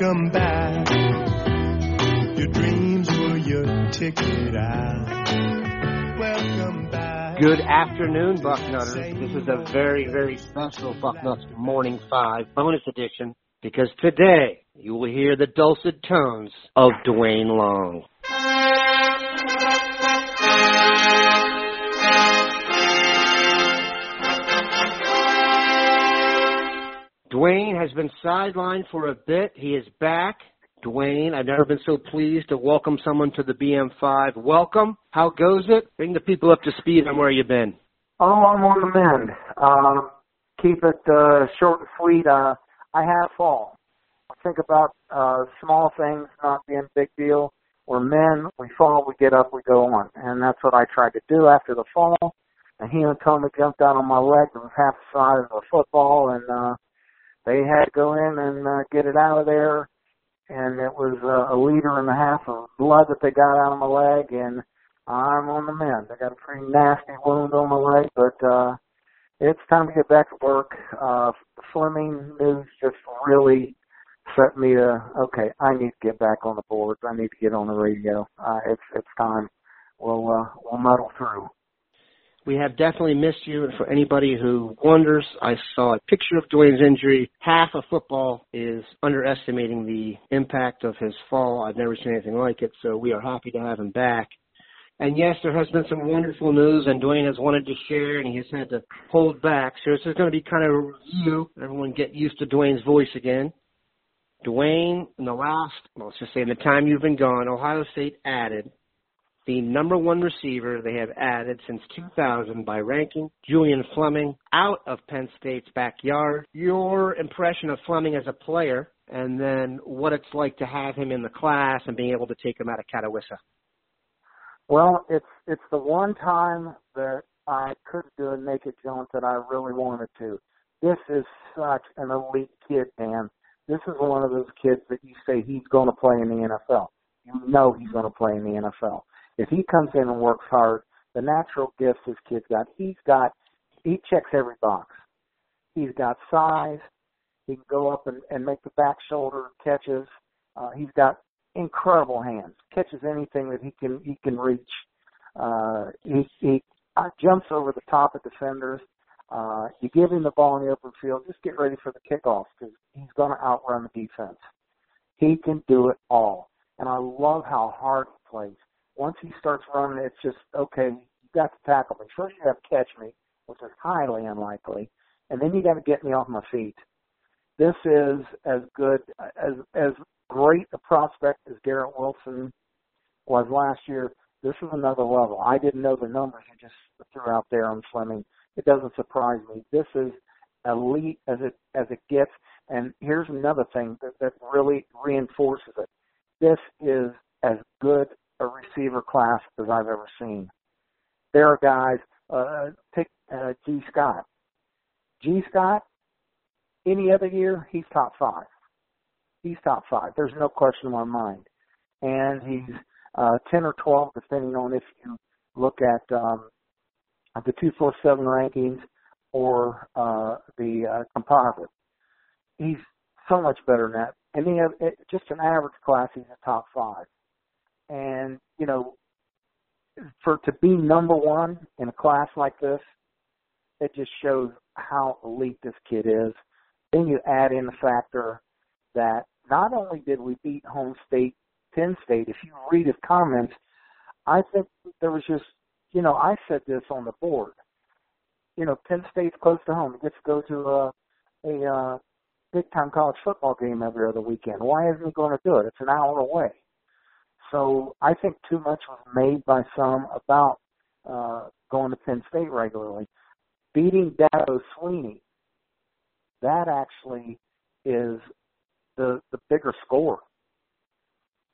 Welcome back. Your dreams were your ticket out. Welcome back. Good afternoon, Bucknutters. This is a very, very special Bucknuts Morning 5 bonus edition because today you will hear the dulcet tones of Dwayne Long. Has been sidelined for a bit. He is back. Dwayne, I've never been so pleased to welcome someone to the BM5. Welcome. How goes it? Bring the people up to speed on where you've been. Oh, I'm on the mend. Um, keep it uh, short and sweet. Uh, I have fall. I think about uh, small things not being a big deal. We're men. We fall. We get up. We go on, and that's what I tried to do after the fall. And hematoma jumped out on my leg. It was half the size of a football, and uh, they had to go in and uh, get it out of there. And it was uh, a liter and a half of blood that they got out of my leg, and I'm on the mend. I got a pretty nasty wound on my leg, but uh, it's time to get back to work. Uh, Fleming news just really set me to okay. I need to get back on the boards. I need to get on the radio. Uh, it's it's time. We'll uh, we'll muddle through. We have definitely missed you, and for anybody who wonders, I saw a picture of Dwayne's injury. Half of football is underestimating the impact of his fall. I've never seen anything like it, so we are happy to have him back. And yes, there has been some wonderful news, and Dwayne has wanted to share, and he has had to hold back. So this is going to be kind of a review. Everyone get used to Dwayne's voice again. Dwayne, in the last, well, let's just say in the time you've been gone, Ohio State added the number one receiver they have added since 2000 by ranking Julian Fleming out of Penn State's backyard. Your impression of Fleming as a player, and then what it's like to have him in the class and being able to take him out of Catawissa. Well, it's it's the one time that I could do a naked jump that I really wanted to. This is such an elite kid, man. This is one of those kids that you say he's going to play in the NFL. You know he's going to play in the NFL. If he comes in and works hard, the natural gifts this kid's got, he's got, he checks every box. He's got size. He can go up and, and make the back shoulder catches. Uh, he's got incredible hands. Catches anything that he can he can reach. Uh, he he uh, jumps over the top of defenders. Uh, you give him the ball in the open field, just get ready for the kickoff because he's going to outrun the defense. He can do it all, and I love how hard he plays. Once he starts running, it's just okay. You got to tackle me. First, you have to catch me, which is highly unlikely, and then you got to get me off my feet. This is as good as as great a prospect as Garrett Wilson was last year. This is another level. I didn't know the numbers you just threw out there on Fleming. It doesn't surprise me. This is elite as it as it gets. And here's another thing that, that really reinforces it. This is as good a receiver class as I've ever seen. There are guys. Uh, pick uh, Gee Scott. G. Scott. Any other year, he's top five. He's top five. There's no question in my mind. And he's uh, 10 or 12, depending on if you look at um, the 247 rankings or uh, the uh, composite. He's so much better than that. And he have it, just an average class, he's a top five. And you know, for to be number one in a class like this, it just shows how elite this kid is. Then you add in the factor that not only did we beat home state Penn State, if you read his comments, I think there was just you know, I said this on the board. You know, Penn State's close to home. He gets to go to a, a uh, big time college football game every other weekend. Why isn't he going to do it? It's an hour away. So I think too much was made by some about uh, going to Penn State regularly. Beating Dabo Swinney, that actually is the the bigger score.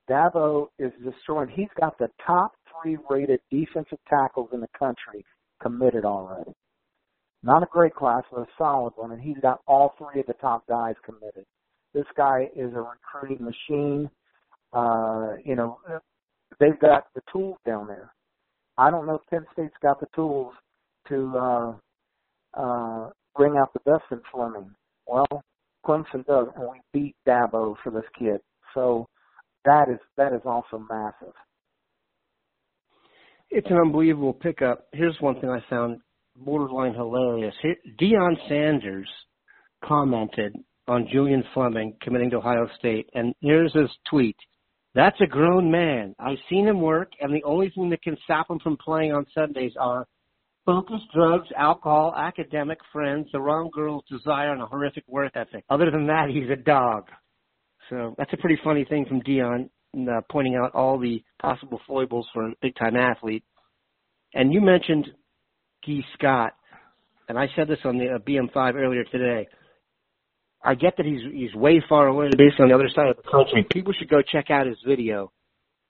Dabo is destroying. He's got the top three rated defensive tackles in the country committed already. Not a great class, but a solid one, and he's got all three of the top guys committed. This guy is a recruiting machine. Uh, you know, they've got the tools down there. I don't know if Penn State's got the tools to uh, uh, bring out the best in Fleming. Well, Clemson does, and we beat Dabo for this kid. So that is that is also massive. It's an unbelievable pickup. Here's one thing I found borderline hilarious. Here, Deion Sanders commented on Julian Fleming committing to Ohio State, and here's his tweet. That's a grown man. I've seen him work, and the only thing that can stop him from playing on Sundays are focus, drugs, alcohol, academic friends, the wrong girl's desire, and a horrific work ethic. Other than that, he's a dog. So that's a pretty funny thing from Deion, uh, pointing out all the possible foibles for a big-time athlete. And you mentioned Gee Scott, and I said this on the uh, BM5 earlier today. I get that he's he's way far away, based on the other side of the country. People should go check out his video.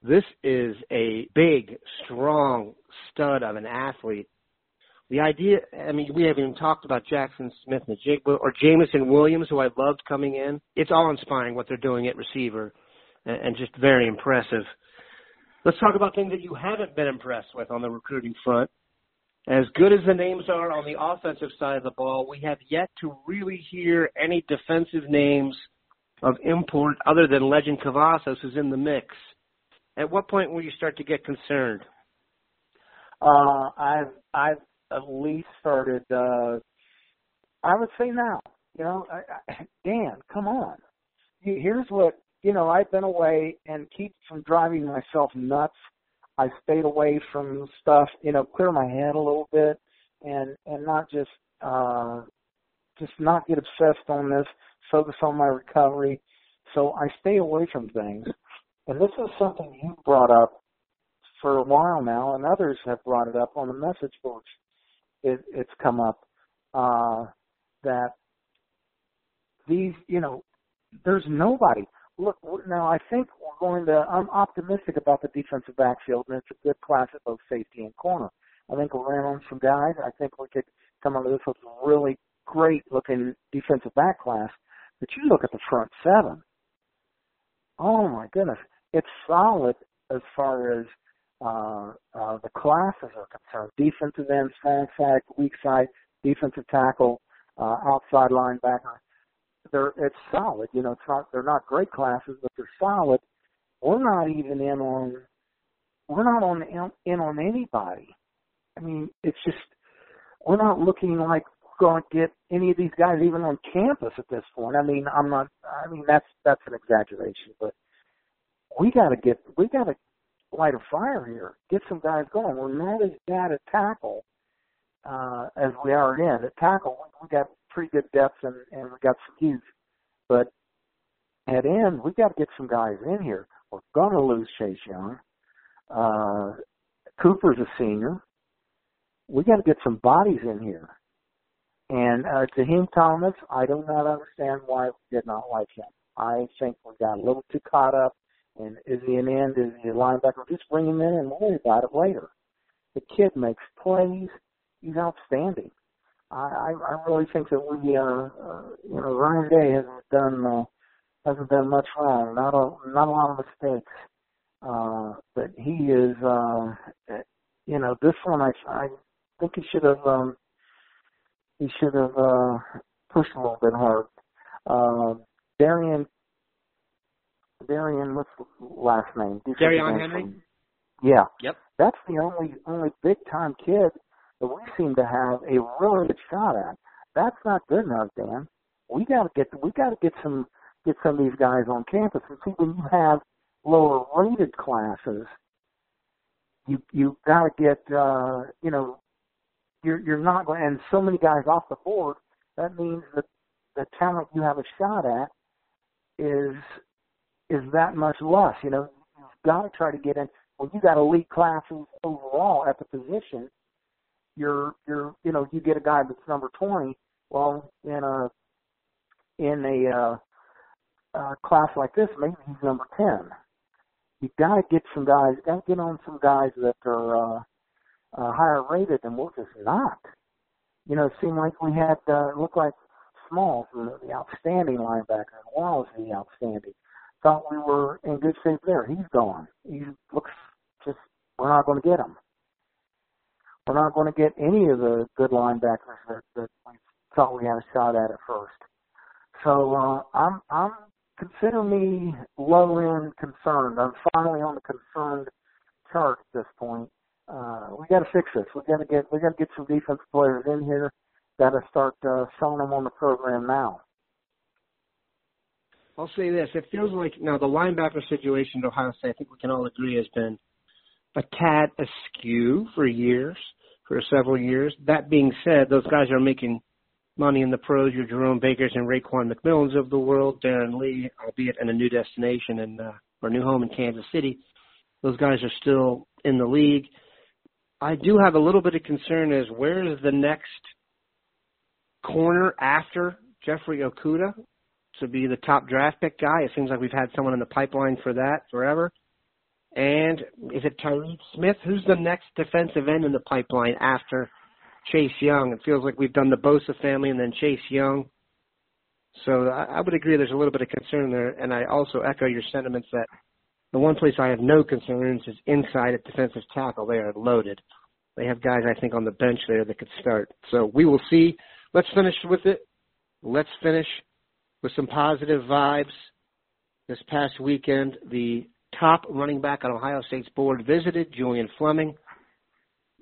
This is a big, strong stud of an athlete. The idea, I mean, we haven't even talked about Jackson Smith and Jigba or Jameson Williams, who I loved coming in. It's all inspiring what they're doing at receiver, and, and just very impressive. Let's talk about things that you haven't been impressed with on the recruiting front. As good as the names are on the offensive side of the ball, we have yet to really hear any defensive names of import other than Legend Cavazos who's in the mix. At what point will you start to get concerned? Uh, I've I've at least started. Uh, I would say now. You know, I, I, Dan, come on. Here's what you know. I've been away and keep from driving myself nuts I stayed away from stuff, you know, clear my head a little bit and and not just uh just not get obsessed on this, focus on my recovery. So I stay away from things. And this is something you brought up for a while now and others have brought it up on the message boards. It it's come up uh that these, you know, there's nobody look, now I think we're going to. I'm optimistic about the defensive backfield, and it's a good class at both safety and corner. I think we'll ran on some guys. I think we could come out of this with a really great looking defensive back class. But you look at the front seven. Oh my goodness, it's solid as far as uh, uh, the classes are concerned. Defensive end, strong side, weak side, defensive tackle, uh, outside linebacker they're it's solid. You know, it's not they're not great classes, but they're solid. We're not even in on we're not on in on anybody. I mean, it's just we're not looking like we're going to get any of these guys even on campus at this point. I mean, I'm not. I mean, that's that's an exaggeration, but we got to get we got to light a fire here. Get some guys going. We're not as bad at tackle uh, as we are in at tackle. We got pretty good depth and, and we got some youth. But at end, we got to get some guys in here. We're going to lose Chase Young. Uh, Cooper's a senior. We got to get some bodies in here. And uh, Jaheim Thomas, I do not understand why we did not like him. I think we got a little too caught up in is he an end, is he a linebacker? Just bring him in and worry about it later. The kid makes plays. He's outstanding. I, I really think that we, uh, uh, you know, Ryan Day hasn't done uh, hasn't done much wrong. Not a not a lot of mistakes, uh, but he is, uh, you know, this one I I think he should have um, he should have uh, pushed a little bit hard. Uh, Darrion Darrion, what's the last name? Darrion Henry. Yeah. Yep. That's the only only big time kid that we seem to have a really good shot at. That's not good enough, Dan. We got to get we got to get some get some of these guys on campus and see when you have lower rated classes. You you got to get uh, you know you're you're not going and so many guys off the board. That means that the talent you have a shot at is is that much less. You know you've got to try to get in when you got elite classes overall at the position you're you're you know you get a guy that's number 20 well in a in a uh, uh class like this maybe he's number 10 you've got to get some guys got to get on some guys that are uh, uh higher rated than we're just not. You know it seemed like we had uh looked like Smalls the, the outstanding linebacker and Wallace the outstanding. Thought we were in good shape there. He's gone. He looks just we're not going to get him we're not going to get any of the good linebackers that, that we thought we had a shot at at first. So uh, I'm I'm consider me low end concerned. I'm finally on the concerned chart at this point. Uh, we got to fix this. We got to get we got to get some defense players in here. Got to start uh, showing them on the program now. I'll say this: it feels like now the linebacker situation at Ohio State. I think we can all agree has been a tad askew for years, for several years. That being said, those guys are making money in the pros. Your Jerome Bakers and Raekwon McMillans of the world, Darron Lee, albeit in a new destination and uh, or new home in Kansas City. Those guys are still in the league. I do have a little bit of concern as where is the next corner after Jeffrey Okudah to be the top draft pick guy. It seems like we've had someone in the pipeline for that forever. And is it Tyreke Smith? Who's the next defensive end in the pipeline after Chase Young? It feels like we've done the Bosa family and then Chase Young. So I would agree there's a little bit of concern there. And I also echo your sentiments that the one place I have no concerns is inside at defensive tackle. They are loaded. They have guys, I think, on the bench there that could start. So we will see. Let's finish with it. Let's finish with some positive vibes. This past weekend, the top running back on Ohio State's board visited, Julian Fleming.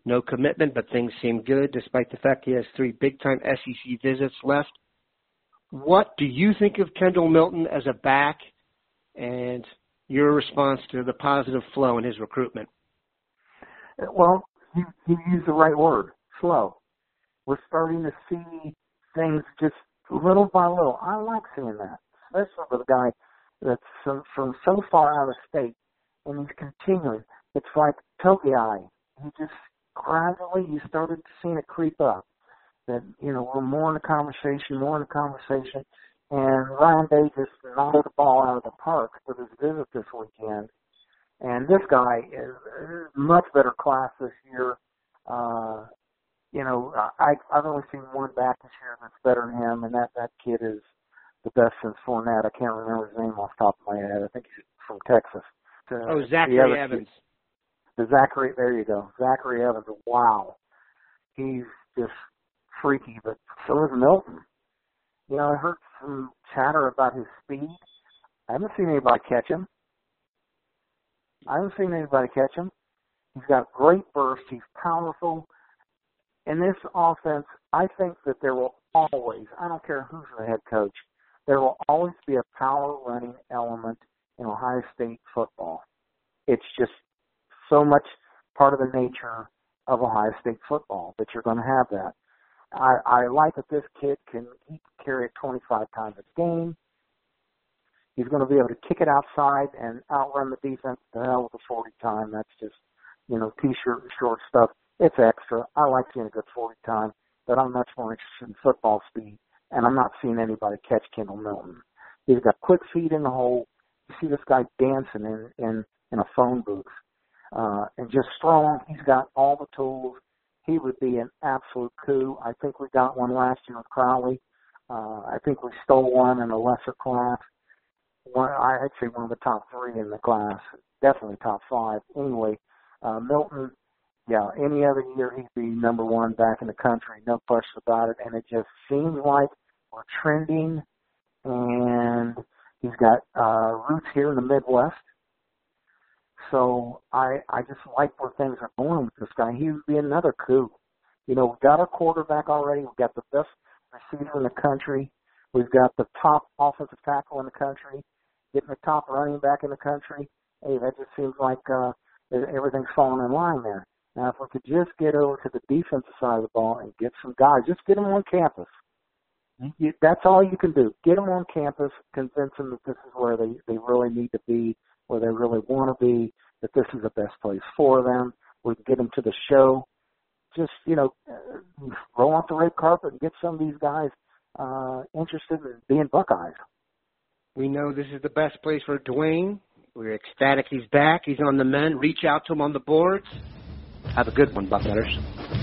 No commitment, but things seem good despite the fact he has three big time SEC visits left. What do you think of Kendall Milton as a back and your response to the positive flow in his recruitment? Well, you, you used the right word, slow. We're starting to see things just little by little. I like seeing that, especially with a guy that's from, from so far out of state and he's continuing. It's like Togiai. He just gradually you started to see it creep up. That you know we're more in the conversation, more in the conversation. And Ryan Day just knocked the ball out of the park with his visit this weekend. And this guy is much better class this year. Uh, you know, I I've only seen one back this year that's better than him, and that that kid is the best since Fournette. I can't remember his name off the top of my head. I think he's from Texas. Uh, oh, Zachary Evans. Kid, the Zachary, there you go, Zachary Evans. Wow, he's just freaky, but so is Milton. You know, I heard some chatter about his speed. I haven't seen anybody catch him. I haven't seen anybody catch him. He's got great burst. He's powerful. In this offense, I think that there will always, I don't care who's the head coach, there will always be a power running element in Ohio State football. It's just so much part of the nature of Ohio State football that you're going to have that. I, I like that this kid can carry it 25 times a game. He's going to be able to kick it outside and outrun the defense. The hell with the 40 time. That's just you know t-shirt and short stuff. It's extra. I like seeing a good 40 time, but I'm much more interested in football speed, and I'm not seeing anybody catch Kendall Milton. He's got quick feet in the hole. You see this guy dancing in in in a phone booth, uh, and just strong. He's got all the tools he would be an absolute coup. I think we got one last year with Crowley. Uh, I think we stole one in a lesser class. One, I'd say one of the top three in the class, definitely top five. Anyway, uh, Milton, yeah, any other year he'd be number one back in the country, no question about it. And it just seems like we're trending, and he's got uh, roots here in the Midwest. So I I just like where things are going with this guy. He would be another coup. You know, we've got our quarterback already. We've got the best receiver in the country. We've got the top offensive tackle in the country. Getting the top running back in the country. Hey, that just seems like uh, everything's falling in line there. Now, if we could just get over to the defensive side of the ball and get some guys, just get them on campus. You, that's all you can do. Get them on campus, convince them that this is where they they really need to be, where they really want to be, that this is the best place for them. We can get them to the show. Just, you know, roll out the red carpet and get some of these guys uh, interested in being Buckeyes. We know this is the best place for Dwayne. We're ecstatic he's back. He's on the men. Reach out to him on the boards. Have a good one, Bucknutters.